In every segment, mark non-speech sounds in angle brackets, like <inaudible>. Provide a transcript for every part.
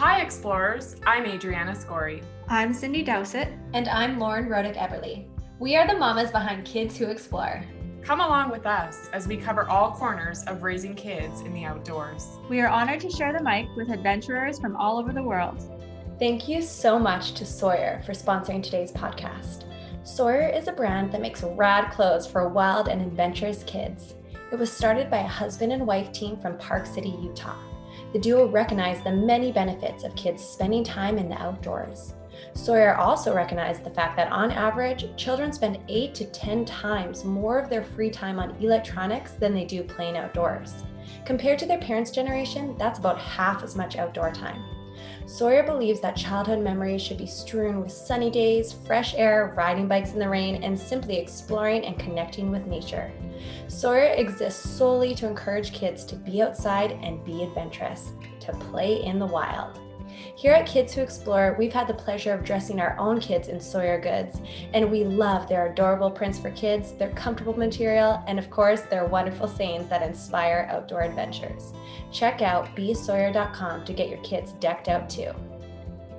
Hi, explorers. I'm Adriana Scory. I'm Cindy Dowsett. And I'm Lauren Rodick Everly. We are the mamas behind Kids Who Explore. Come along with us as we cover all corners of raising kids in the outdoors. We are honored to share the mic with adventurers from all over the world. Thank you so much to Sawyer for sponsoring today's podcast. Sawyer is a brand that makes rad clothes for wild and adventurous kids. It was started by a husband and wife team from Park City, Utah. The duo recognized the many benefits of kids spending time in the outdoors. Sawyer also recognized the fact that on average, children spend 8 to 10 times more of their free time on electronics than they do playing outdoors. Compared to their parents' generation, that's about half as much outdoor time. Sawyer believes that childhood memories should be strewn with sunny days, fresh air, riding bikes in the rain, and simply exploring and connecting with nature. Sawyer exists solely to encourage kids to be outside and be adventurous, to play in the wild. Here at Kids Who Explore, we've had the pleasure of dressing our own kids in Sawyer goods, and we love their adorable prints for kids, their comfortable material, and of course, their wonderful sayings that inspire outdoor adventures. Check out besawyer.com to get your kids decked out too.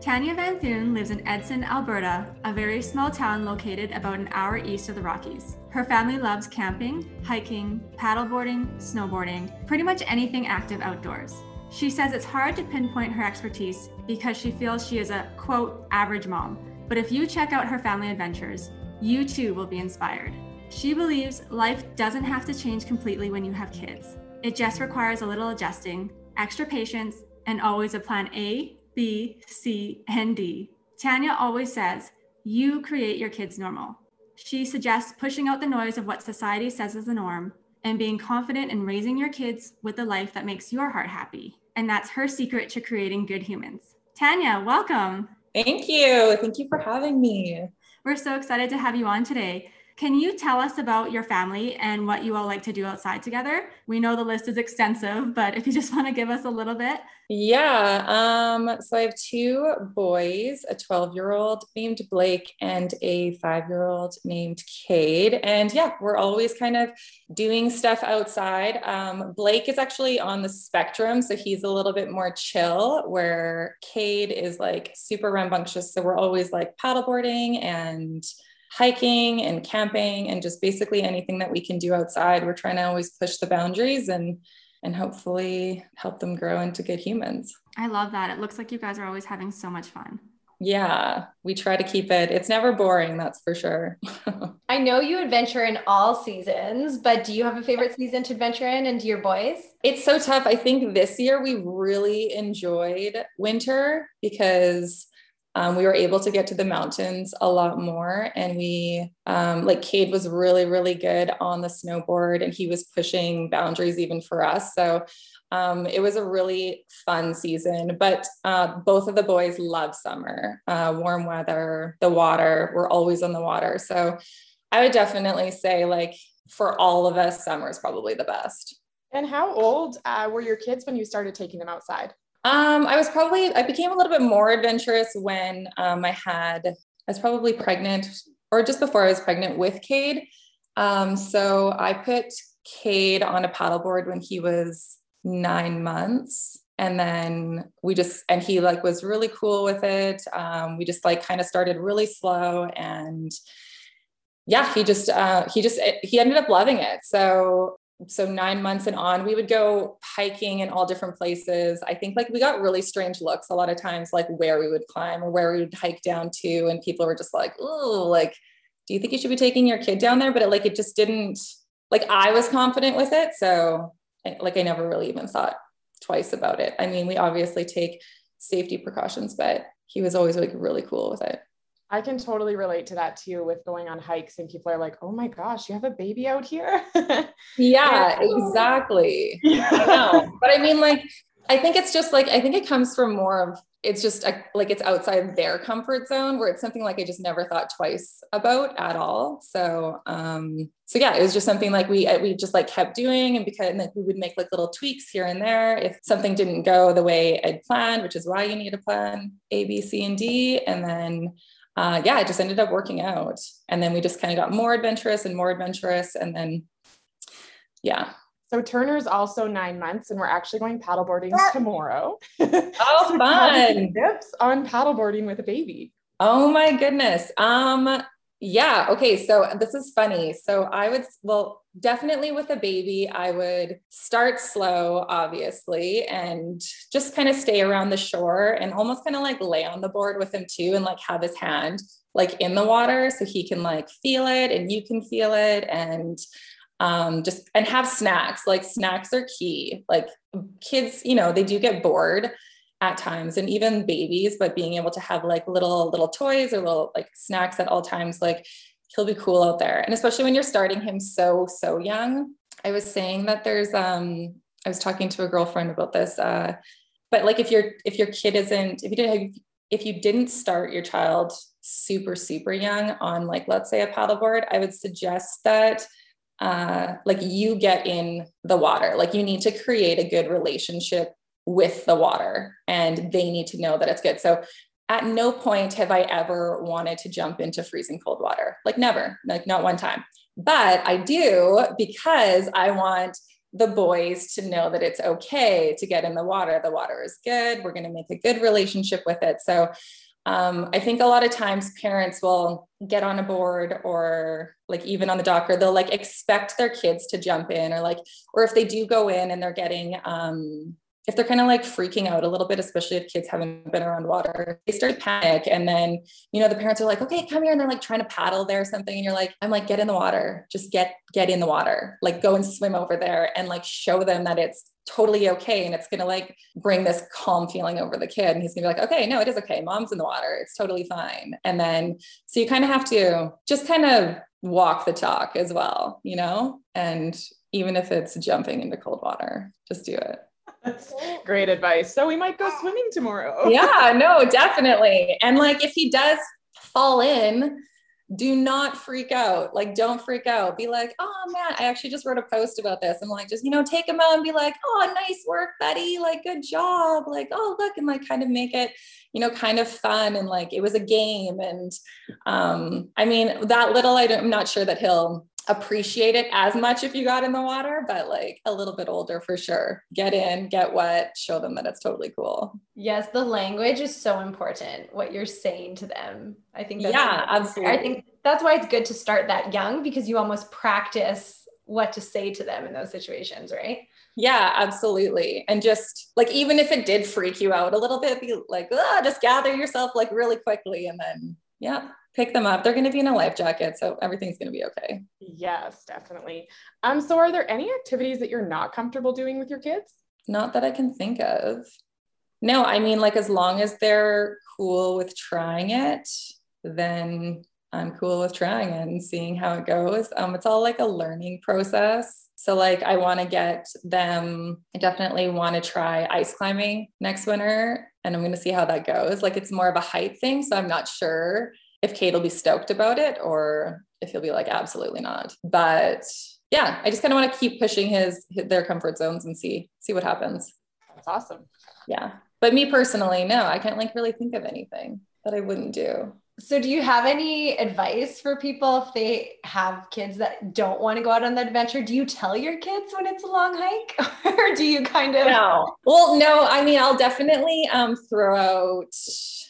Tanya Vanthuyne lives in Edson, Alberta, a very small town located about an hour east of the Rockies. Her family loves camping, hiking, paddleboarding, snowboarding, pretty much anything active outdoors. She says it's hard to pinpoint her expertise because she feels she is a quote average mom. But if you check out her family adventures, you too will be inspired. She believes life doesn't have to change completely when you have kids. It just requires a little adjusting, extra patience, and always a plan A, B, C, and D. Tanya always says, you create your kids' normal. She suggests pushing out the noise of what society says is the norm and being confident in raising your kids with the life that makes your heart happy. And that's her secret to creating good humans. Tanya, welcome. Thank you. Thank you for having me. We're so excited to have you on today. Can you tell us about your family and what you all like to do outside together? We know the list is extensive, but if you just <laughs> want to give us a little bit. Yeah. Um, so I have two boys, a 12 year old named Blake and a five year old named Cade. And yeah, we're always kind of doing stuff outside. Um, Blake is actually on the spectrum. So he's a little bit more chill, where Cade is like super rambunctious. So we're always like paddleboarding and hiking and camping and just basically anything that we can do outside. We're trying to always push the boundaries and and hopefully help them grow into good humans. I love that. It looks like you guys are always having so much fun. Yeah, we try to keep it. It's never boring, that's for sure. <laughs> I know you adventure in all seasons, but do you have a favorite season to adventure in and do your boys? It's so tough. I think this year we really enjoyed winter because um, we were able to get to the mountains a lot more and we um, like cade was really really good on the snowboard and he was pushing boundaries even for us. So um, it was a really fun season but uh, both of the boys love summer. Uh, warm weather the water we're always on the water. So i would definitely say like for all of us summer is probably the best. And how old uh, were your kids when you started taking them outside um, I was probably, I became a little bit more adventurous when um, I had, I was probably pregnant or just before I was pregnant with Cade. Um, so I put Cade on a paddleboard when he was nine months. And then we just, and he like was really cool with it. Um, we just like kind of started really slow and yeah, he just, uh, he just, he ended up loving it. So so nine months and on we would go hiking in all different places. I think like we got really strange looks a lot of times like where we would climb or where we would hike down to and people were just like oh like do you think you should be taking your kid down there? But it, like it just didn't like i was confident with it so like i never really even thought twice about it. I mean we obviously take safety precautions but he was always like really cool with it I can totally relate to that too with going on hikes and people are like, oh my gosh, you have a baby out here. <laughs> yeah, exactly. <laughs> I know. But I mean, like, I think it's just like, I think it comes from more of, it's just a, like it's outside their comfort zone where it's something like I just never thought twice about at all. So, um, so yeah, it was just something like we, we just like kept doing and because and like we would make like little tweaks here and there if something didn't go the way I'd planned, which is why you need a plan A, B, C, and D. And then uh, yeah, it just ended up working out. And then we just kind of got more adventurous and more adventurous. And then, yeah, So Turner's also nine months, and we're actually going paddleboarding tomorrow. Oh, <laughs> So fun. Tips on paddleboarding with a baby. Oh my goodness. Um, yeah. Okay. So this is funny. So I would, well, definitely with a baby, I would start slow, obviously, and just kind of stay around the shore and almost kind of like lay on the board with him too, and like have his hand like in the water so he can like feel it and you can feel it and um, just and have snacks like snacks are key like kids you know they do get bored at times and even babies but being able to have like little little toys or little like snacks at all times like he'll be cool out there. And especially when you're starting him so so young i was saying that there's um i was talking to a girlfriend about this uh but like if your if your kid isn't if you didn't have if you didn't start your child super super young on like let's say a paddleboard i would suggest that uh, like you get in the water. Like you need to create a good relationship with the water and they need to know that it's good. So at no point have i ever wanted to jump into freezing cold water like never like not one time. But i do because i want the boys to know that it's okay to get in the water. The water is good. We're going to make a good relationship with it. So um, I think a lot of times parents will get on a board or like even on the docker, they'll like expect their kids to jump in or like, or if they do go in and they're getting, um, if they're kind of like freaking out a little bit, especially if kids haven't been around water, they start to panic. And then, you know, the parents are like, okay, come here. And they're like trying to paddle there or something. And you're like, I'm like, get in the water, just get, get in the water, like go and swim over there and like show them that it's totally okay. And it's going to like bring this calm feeling over the kid. And he's to be like, okay, no, it is okay. Mom's in the water. It's totally fine. And then, so you kind of have to just kind of walk the talk as well, you know? And even if it's jumping into cold water, just do it. That's great advice. So we might go swimming tomorrow. <laughs> yeah, no, definitely. And like if he does fall in, do not freak out. Like, don't freak out. Be like, oh man, I actually just wrote a post about this. I'm like, just, you know, take him out and be like, oh, nice work, buddy. Like, good job. Like, oh, look, and like kind of make it, you know, kind of fun. And like it was a game. And um, I mean, that little, I don't, I'm not sure that he'll appreciate it as much if you got in the water, but like a little bit older for sure. Get in, get wet, show them that it's totally cool. Yes, the language is so important. What you're saying to them, I think. That's yeah, absolutely. I think that's why it's good to start that young because you almost practice what to say to them in those situations, right? Yeah, absolutely. And just like even if it did freak you out a little bit, be like, ah, just gather yourself like really quickly and then yeah, pick them up. They're going to be in a life jacket, so everything's going to be okay. Yes, definitely. Um, so are there any activities that you're not comfortable doing with your kids? Not that I can think of. No, I mean, like as long as they're cool with trying it, then I'm cool with trying it and seeing how it goes. Um, it's all like a learning process. So, like, I want to get them, I definitely want to try ice climbing next winter, and I'm going to see how that goes. Like, it's more of a height thing. So, I'm not sure if Cade will be stoked about it or if he'll be like, absolutely not. But yeah, I just kind of want to keep pushing his, his their comfort zones and see see what happens. That's awesome. Yeah. But me personally, no, I can't like really think of anything that I wouldn't do. So, do you have any advice for people if they have kids that don't want to go out on the adventure? Do you tell your kids when it's a long hike, <laughs> or do you kind of? No. Well, no. I mean, I'll definitely um, throw out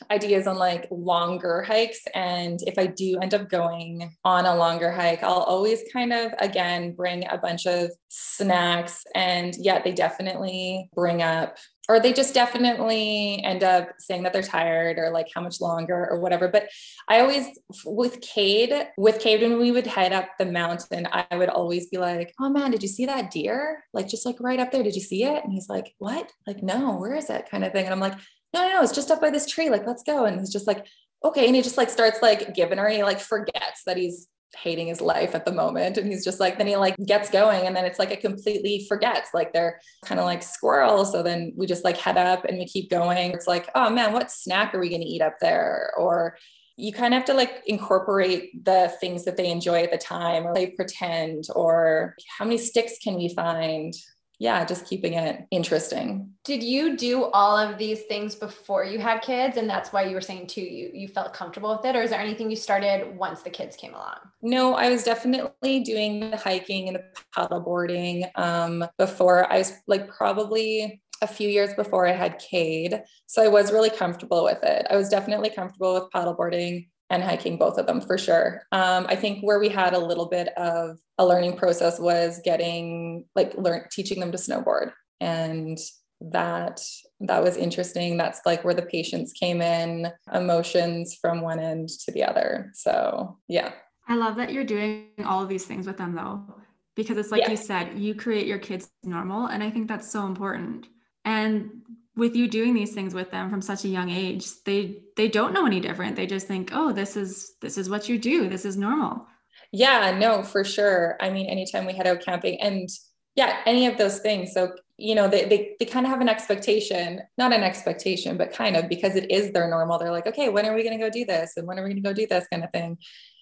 ideas on like longer hikes, and if I do end up going on a longer hike, I'll always kind of again bring a bunch of snacks, and yeah, they definitely bring up or they just definitely end up saying that they're tired or like how much longer or whatever. But I always, with Cade, with Cade, when we would head up the mountain, I would always be like, oh man, did you see that deer? Like just like right up there, did you see it? And he's like, what? Like, no, where is it? Kind of thing. And I'm like, no, no, no, it's just up by this tree. Like, let's go. And he's just like, okay. And he just like starts like giving her, and he like forgets that he's hating his life at the moment. And he's just like then he like gets going and then it's like it completely forgets like they're kind of like squirrels. So then we just like head up and we keep going. It's like oh man what snack are we going to eat up there? Or you kind of have to like incorporate the things that they enjoy at the time or they pretend or how many sticks can we find yeah, just keeping it interesting. Did you do all of these things before you had kids? And that's why you were saying too, you, you felt comfortable with it? Or is there anything you started once the kids came along? No, I was definitely doing the hiking and the paddleboarding um, before I was like probably a few years before I had Cade. So I was really comfortable with it. I was definitely comfortable with paddleboarding and hiking, both of them for sure. Um, I think where we had a little bit of a learning process was getting like learn teaching them to snowboard, and that that was interesting. That's like where the patience came in, emotions from one end to the other. So yeah. I love that you're doing all of these things with them though, because it's like yeah. you said, you create your kids normal, and I think that's so important. And with you doing these things with them from such a young age they they don't know any different. They just think oh this is this is what you do. This is normal. Yeah no for sure. I mean anytime we head out camping and yeah any of those things. So you know they, they, they kind of have an expectation not an expectation but kind of because it is their normal. They're like okay when are we going to go do this? And when are we going to go do this kind of thing?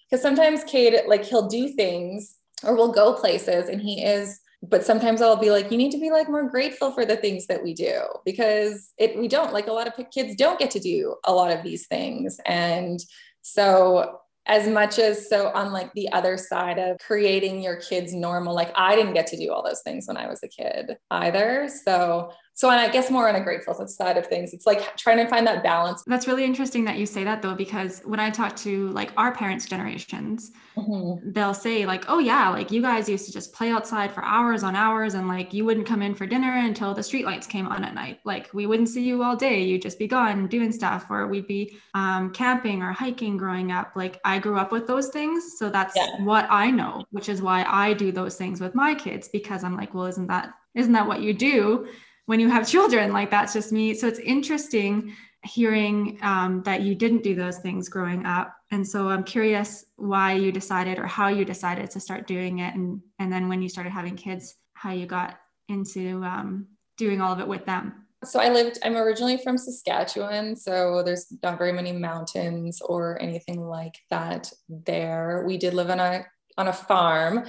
Because sometimes Cade like he'll do things or we'll go places and he is but sometimes I'll be like, you need to be like more grateful for the things that we do because it we don't like a lot of kids don't get to do a lot of these things. And so as much as so on like the other side of creating your kids normal, like I didn't get to do all those things when I was a kid either. So so I guess more on a grateful side of things, it's like trying to find that balance. That's really interesting that you say that though, because when I talk to like our parents' generations, mm-hmm. they'll say like, "Oh yeah, like you guys used to just play outside for hours on hours, and like you wouldn't come in for dinner until the streetlights came on at night. Like we wouldn't see you all day. You'd just be gone doing stuff, or we'd be um, camping or hiking growing up. Like I grew up with those things, so that's yeah. what I know, which is why I do those things with my kids because I'm like, well, isn't that isn't that what you do? When you have children like that's just me. So it's interesting hearing um, that you didn't do those things growing up. And so i'm curious why you decided or how you decided to start doing it and and then when you started having kids how you got into um, doing all of it with them. So i lived i'm originally from saskatchewan so there's not very many mountains or anything like that there. We did live on a on a farm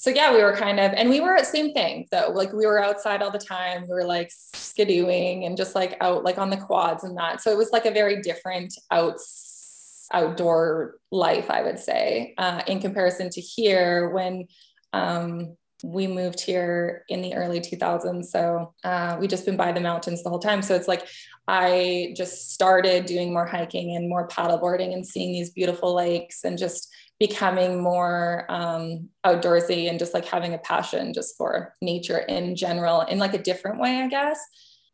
so yeah, we were kind of, and we were same thing though. Like we were outside all the time. We were like skidooing and just like out like on the quads and that. So it was like a very different outs outdoor life, I would say, uh, in comparison to here when um, we moved here in the early 2000s. So uh, we just been by the mountains the whole time. So it's like I just started doing more hiking and more paddleboarding and seeing these beautiful lakes and just becoming more um, outdoorsy and just like having a passion just for nature in general in like a different way, I guess.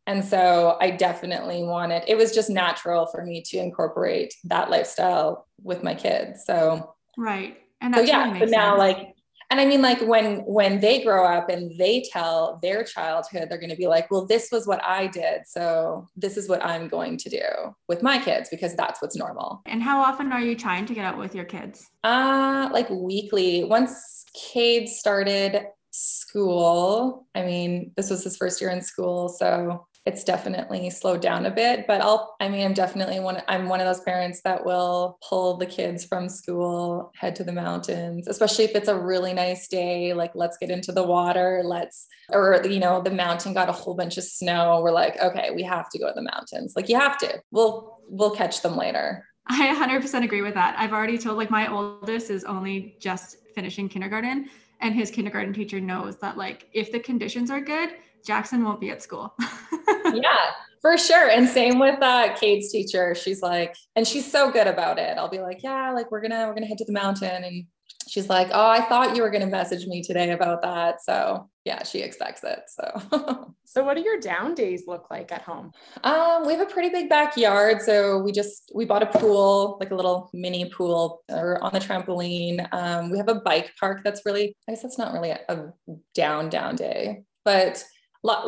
And so I definitely wanted, it was just natural for me to incorporate that lifestyle with my kids. So, right. And that's so yeah, but now sense. like and i mean like when when they grow up and they tell their childhood they're going to be like well this was what i did so this is what i'm going to do with my kids because that's what's normal. And how often are you trying to get out with your kids? Uh like weekly. Once Cade started school i mean this was his first year in school so it's definitely slowed down a bit but i'll i mean i'm definitely one i'm one of those parents that will pull the kids from school head to the mountains especially if it's a really nice day like let's get into the water let's or you know the mountain got a whole bunch of snow we're like okay we have to go to the mountains. Like you have to. We'll we'll catch them later. I 100% agree with that. I've already told like my oldest is only just finishing kindergarten and his kindergarten teacher knows that like if the conditions are good Jackson won't be at school. <laughs> yeah, for sure. And same with uh, Cade's teacher. She's like, and she's so good about it. I'll be like, yeah, like we're gonna we're gonna head to the mountain, and she's like, oh, I thought you were gonna message me today about that. So yeah, she expects it. So. <laughs> so what do your down days look like at home? Um, we have a pretty big backyard, so we just we bought a pool, like a little mini pool, or on the trampoline. Um, we have a bike park that's really, I guess that's not really a, a down down day, but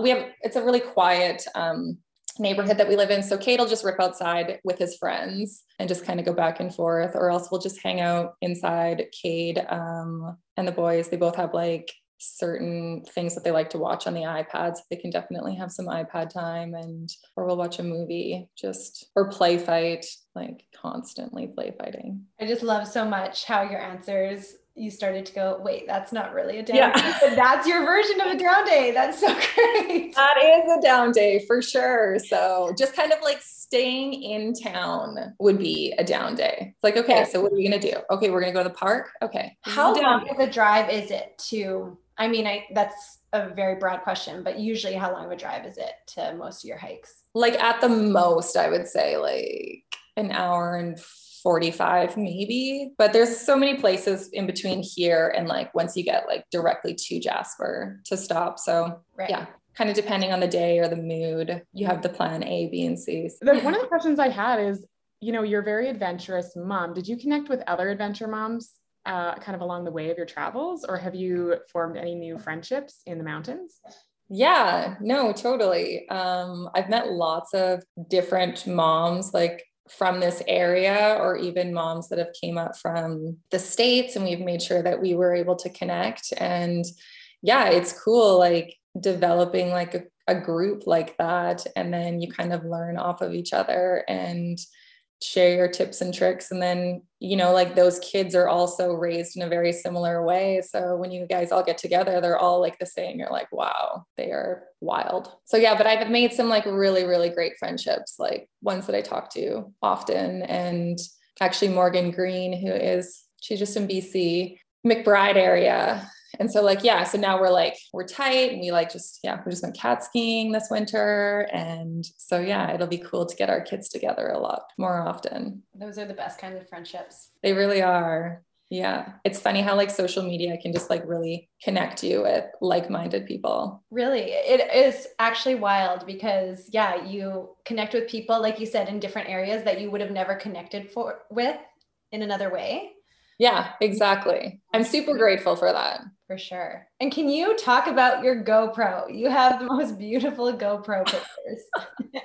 we have it's a really quiet um, neighborhood that we live in. So Cade will just rip outside with his friends and just kind of go back and forth, or else we'll just hang out inside. Cade um, and the boys, they both have like certain things that they like to watch on the iPads. They can definitely have some iPad time and or we'll watch a movie just or play fight, like constantly play fighting. I just love so much how your answers you started to go, wait, that's not really a down yeah. day, but that's your version of a down day. That's so <laughs> great. That is a down day for sure. So just kind of like staying in town would be a down day. It's like, okay, yeah. so what are we gonna do? Okay, we're gonna go to the park. Okay. How long of a drive is it to? I mean, I that's a very broad question, but usually how long of a drive is it to most of your hikes? Like at the most, I would say like an hour and 45 maybe but there's so many places in between here and like once you get like directly to jasper to stop. So right. yeah kind of depending on the day or the mood you have the plan a b and c. The, one of the questions i had is you know you're very adventurous mom. Did you connect with other adventure moms uh, kind of along the way of your travels or have you formed any new friendships in the mountains? Yeah no totally. Um, i've met lots of different moms like from this area or even moms that have came up from the states and we've made sure that we were able to connect. And yeah it's cool like developing like a, a group like that and then you kind of learn off of each other. And share your tips and tricks. And then you know like those kids are also raised in a very similar way. So when you guys all get together they're all like the same. You're like wow they are wild. So yeah but i've made some like really really great friendships like ones that i talk to often. And actually morgan green who is she's just in bc mcbride area and so like yeah so now we're like we're tight and we like just yeah we just went cat skiing this winter. And so yeah it'll be cool to get our kids together a lot more often. Those are the best kinds of friendships. They really are. Yeah. It's funny how like social media can just like really connect you with like-minded people. Really. It is actually wild because yeah you connect with people like you said in different areas that you would have never connected for with in another way yeah, exactly. I'm super grateful for that. For sure. And can you talk about your GoPro? You have the most beautiful GoPro pictures. <laughs>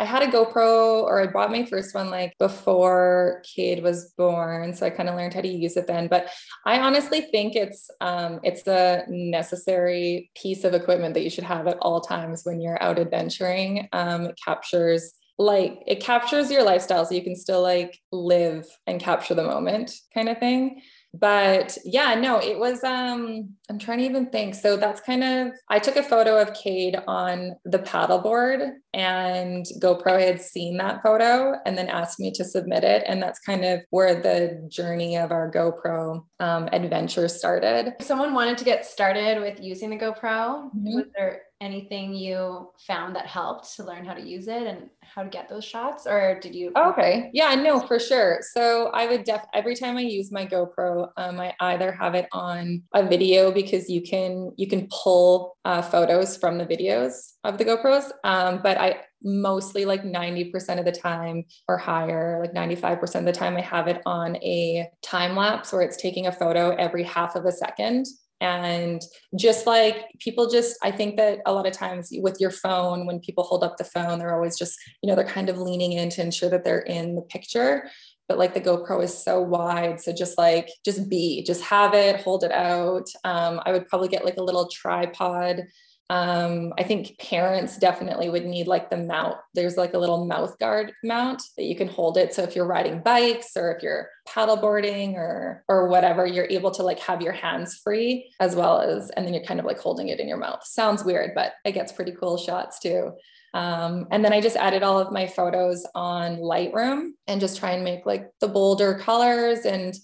I had a GoPro or I bought my first one like before Cade was born. So I kind of learned how to use it then. But I honestly think it's um, it's a necessary piece of equipment that you should have at all times when you're out adventuring. Um, it captures like it captures your lifestyle so you can still like live and capture the moment kind of thing. But yeah no it was um i'm trying to even think. So that's kind of i took a photo of cade on the paddleboard and gopro had seen that photo and then asked me to submit it. And that's kind of where the journey of our gopro um, adventure started. If someone wanted to get started with using the gopro. Mm-hmm. was there anything you found that helped to learn how to use it and how to get those shots or did you okay. Yeah no for sure. So i would def every time i use my gopro um, i either have it on a video because you can you can pull uh, photos from the videos of the gopros um, but i mostly like 90% of the time or higher like 95% of the time i have it on a time lapse where it's taking a photo every half of a second and just like people just i think that a lot of times with your phone when people hold up the phone they're always just you know they're kind of leaning in to ensure that they're in the picture but like the GoPro is so wide. So just like, just be, just have it, hold it out. Um, I would probably get like a little tripod um, I think parents definitely would need like the mount. There's like a little mouth guard mount that you can hold it. So if you're riding bikes or if you're paddleboarding or or whatever, you're able to like have your hands free as well as, and then you're kind of like holding it in your mouth. Sounds weird, but it gets pretty cool shots too. Um, and then I just added all of my photos on Lightroom and just try and make like the bolder colors and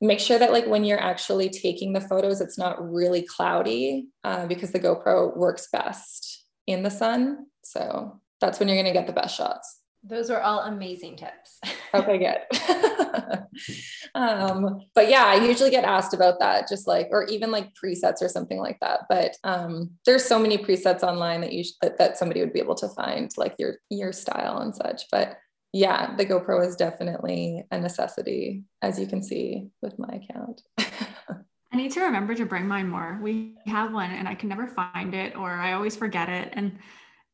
make sure that like when you're actually taking the photos it's not really cloudy uh, because the gopro works best in the sun. So that's when you're going to get the best shots. Those are all amazing tips. <laughs> Okay good. <laughs> Um, but yeah i usually get asked about that just like or even like presets or something like that. But um, there's so many presets online that you sh- that, that somebody would be able to find like your your style and such. But yeah, the GoPro is definitely a necessity, as you can see with my account. <laughs> I need to remember to bring mine more. We have one and I can never find it or I always forget it. And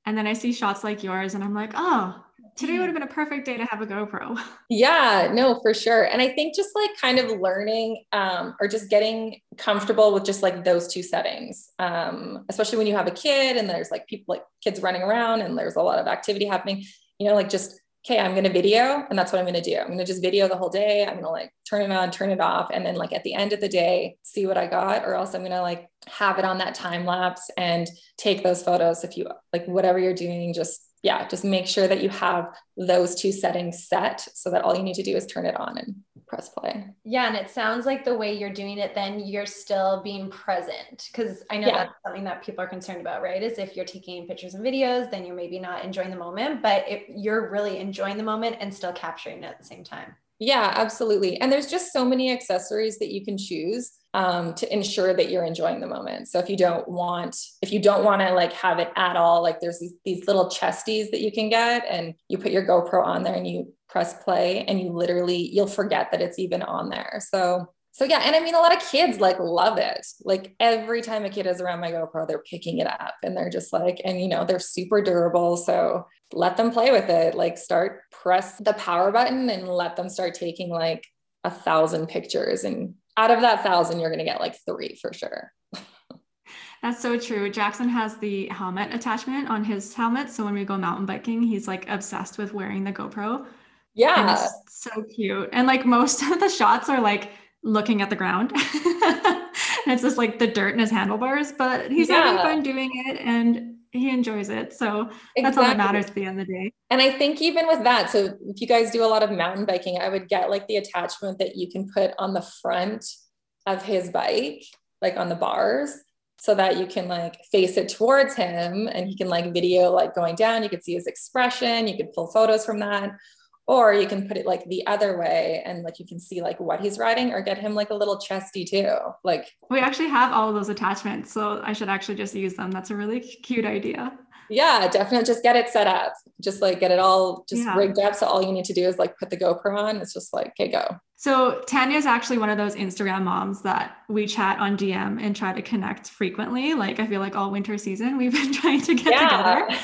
and then I see shots like yours and I'm like, oh, today would have been a perfect day to have a GoPro. <laughs> Yeah, no, for sure. And I think just like kind of learning um, or just getting comfortable with just like those two settings, um, especially when you have a kid and there's like people like kids running around and there's a lot of activity happening, you know, like just okay, I'm going to video and that's what I'm going to do. I'm going to just video the whole day. I'm going to like turn it on, turn it off. And then like at the end of the day, see what I got, or else I'm going to like have it on that time lapse and take those photos. If you like whatever you're doing, just yeah, just make sure that you have those two settings set so that all you need to do is turn it on and press play. Yeah. And it sounds like the way you're doing it, then you're still being present. Cause I know yeah. that's something that people are concerned about, right? Is if you're taking pictures and videos, then you're maybe not enjoying the moment, but if you're really enjoying the moment and still capturing it at the same time. Yeah, absolutely. And there's just so many accessories that you can choose um, to ensure that you're enjoying the moment. So if you don't want, if you don't want to like have it at all, like there's these, these little chesties that you can get and you put your GoPro on there and you press play and you literally, you'll forget that it's even on there. So so yeah, and I mean a lot of kids like love it. Like every time a kid is around my GoPro, they're picking it up and they're just like, and you know, they're super durable. So let them play with it. Like start press the power button and let them start taking like a thousand pictures. And out of that thousand, you're gonna get like three for sure. <laughs> That's so true. Jackson has the helmet attachment on his helmet. So when we go mountain biking, he's like obsessed with wearing the GoPro. Yeah. so cute. And like most <laughs> of the shots are like looking at the ground. and <laughs> it's just like the dirt in his handlebars, but he's yeah. having fun doing it and he enjoys it. So exactly. that's all that matters at the end of the day. And I think even with that, so if you guys do a lot of mountain biking, I would get like the attachment that you can put on the front of his bike, like on the bars, so that you can like face it towards him and he can like video like going down. You could see his expression, you could pull photos from that or you can put it like the other way and like you can see like what he's riding or get him like a little chesty too like we actually have all of those attachments so i should actually just use them. That's a really cute idea. Yeah definitely just get it set up. Just like get it all just yeah. rigged up so all you need to do is like put the gopro on. It's just like okay go. So tanya is actually one of those instagram moms that we chat on dm and try to connect frequently like i feel like all winter season we've been <laughs> trying to get yeah. together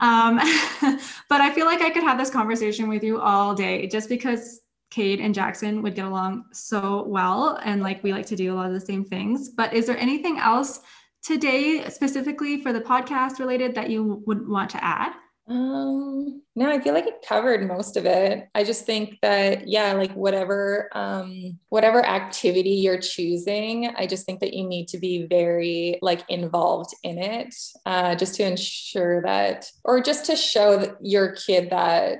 um, <laughs> but I feel like I could have this conversation with you all day just because Cade and Jackson would get along so well. And like we like to do a lot of the same things. But is there anything else today, specifically for the podcast related, that you would want to add? Um, no, I feel like it covered most of it. I just think that, yeah, like whatever, um, whatever activity you're choosing, I just think that you need to be very like involved in it, uh, just to ensure that, or just to show your kid that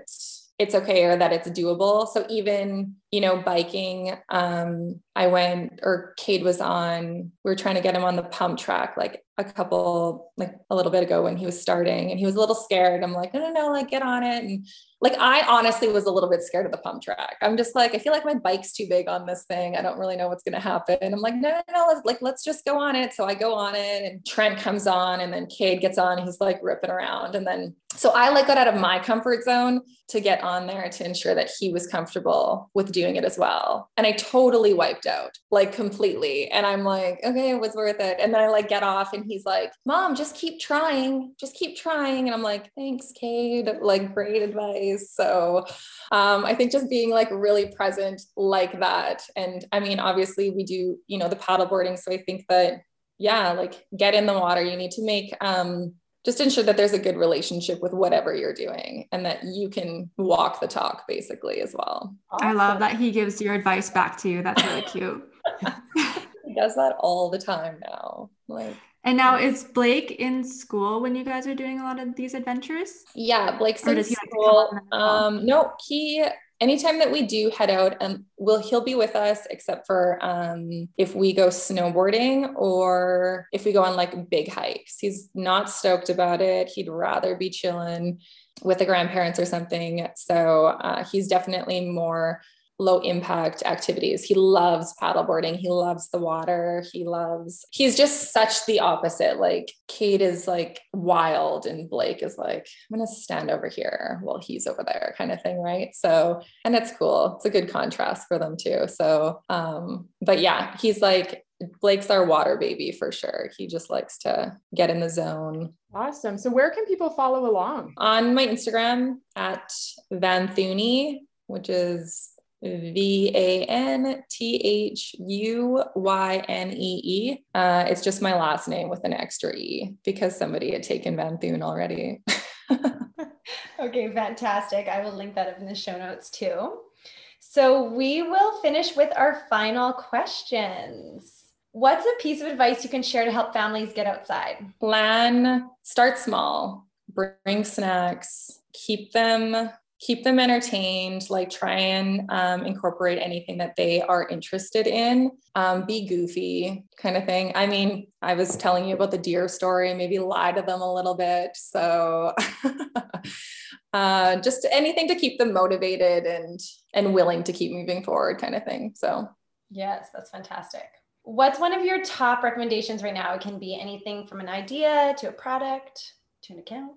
it's okay or that it's doable. So even, you know, biking, um, I went or Cade was on, we were trying to get him on the pump track like a couple, like a little bit ago when he was starting and he was a little scared. I'm like, no, no, no, like get on it. And like I honestly was a little bit scared of the pump track. I'm just like, I feel like my bike's too big on this thing. I don't really know what's gonna happen. I'm like, no, no, no, let's like let's just go on it. So I go on it and Trent comes on and then Cade gets on, he's like ripping around. And then so I like got out of my comfort zone to get on there to ensure that he was comfortable with doing it as well. And I totally wiped out, like completely. And I'm like, okay, it was worth it. And then I like get off and he's like, Mom, just keep trying, just keep trying. And I'm like, thanks, Cade. Like great advice so um, I think just being like really present like that. And I mean, obviously we do, you know, the paddleboarding. So I think that, yeah, like get in the water. You need to make, um, just ensure that there's a good relationship with whatever you're doing and that you can walk the talk basically as well. Awesome. I love that he gives your advice back to you. That's really cute. <laughs> <laughs> he does that all the time now. Like, and now is Blake in school when you guys are doing a lot of these adventures? Yeah, Blake's in school. Like um, no, he anytime that we do head out and um, will he'll be with us except for um, if we go snowboarding or if we go on like big hikes. He's not stoked about it. He'd rather be chilling with the grandparents or something. So uh, he's definitely more low impact activities. He loves paddleboarding. He loves the water. He loves, he's just such the opposite. Like Cade is like wild and Blake is like, I'm going to stand over here while he's over there kind of thing. Right. So, and it's cool. It's a good contrast for them too. So, um, but yeah, he's like, Blake's our water baby for sure. He just likes to get in the zone. Awesome. So where can people follow along? On my Instagram at Vanthuyne, which is V A N T H U Y N E E. Uh, it's just my last name with an extra E because somebody had taken Vanthuyne already. <laughs> okay, fantastic. I will link that up in the show notes too. So we will finish with our final questions. What's a piece of advice you can share to help families get outside? Plan, start small, bring snacks, keep them keep them entertained like try and um, incorporate anything that they are interested in. Um, be goofy kind of thing. I mean i was telling you about the deer story maybe lie to them a little bit. So <laughs> uh, just anything to keep them motivated and and willing to keep moving forward kind of thing so. Yes that's fantastic. What's one of your top recommendations right now? It can be anything from an idea to a product to an account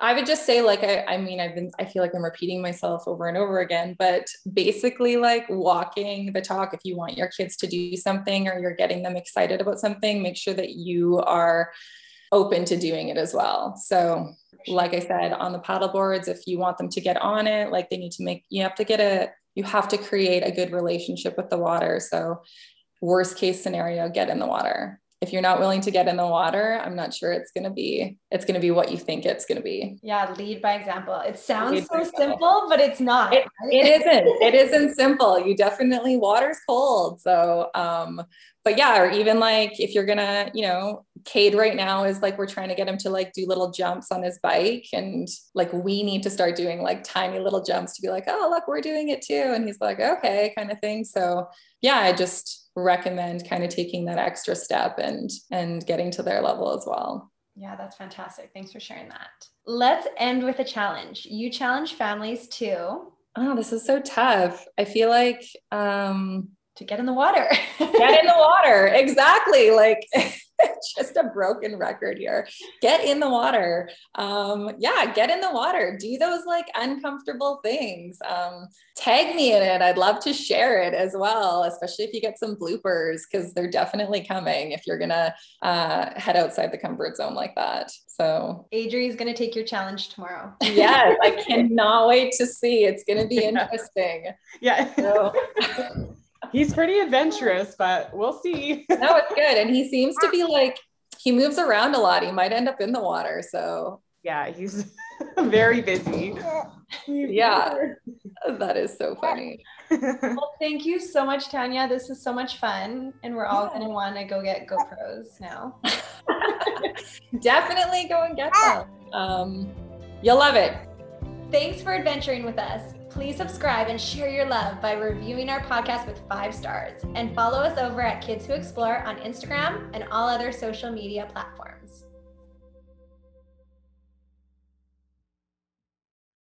I would just say, like, I, I mean, I've been, I feel like I'm repeating myself over and over again, but basically, like, walking the talk. If you want your kids to do something or you're getting them excited about something, make sure that you are open to doing it as well. So, like I said, on the paddle boards, if you want them to get on it, like, they need to make, you have to get a, you have to create a good relationship with the water. So, worst case scenario, get in the water if you're not willing to get in the water, I'm not sure it's going to be it's going to be what you think it's going to be. Yeah, lead by example. It sounds so simple, but it's not. It, it isn't. It isn't simple. You definitely water's cold. So, um but yeah, or even like if you're gonna, you know, Cade right now is like we're trying to get him to like do little jumps on his bike, and like we need to start doing like tiny little jumps to be like, oh look, we're doing it too, and he's like, okay, kind of thing. So yeah, I just recommend kind of taking that extra step and and getting to their level as well. Yeah, that's fantastic. Thanks for sharing that. Let's end with a challenge. You challenge families to Oh, this is so tough. I feel like um to get in the water. get in the water. <laughs> Exactly. Like <laughs> <laughs> just a broken record here. Get in the water. Um, yeah, get in the water. Do those like uncomfortable things. Um, tag me in it. I'd love to share it as well, especially if you get some bloopers, because they're definitely coming if you're gonna uh, head outside the comfort zone like that. So Adri's gonna take your challenge tomorrow. yes, I <laughs> cannot wait to see. It's gonna be <laughs> interesting. Yeah. So. He's pretty adventurous, but we'll see. <laughs> no, it's good. And he seems to be like, he moves around a lot. He might end up in the water. So, yeah, he's <laughs> very busy. yeah, that is so funny. <laughs> well, thank you so much, Tanya. This is so much fun. And we're all going to want to go get GoPros now. Definitely go and get them. Um, you'll love it. Thanks for adventuring with us. Please subscribe and share your love by reviewing our podcast with five stars. And follow us over at Kids Who Explore on Instagram and all other social media platforms.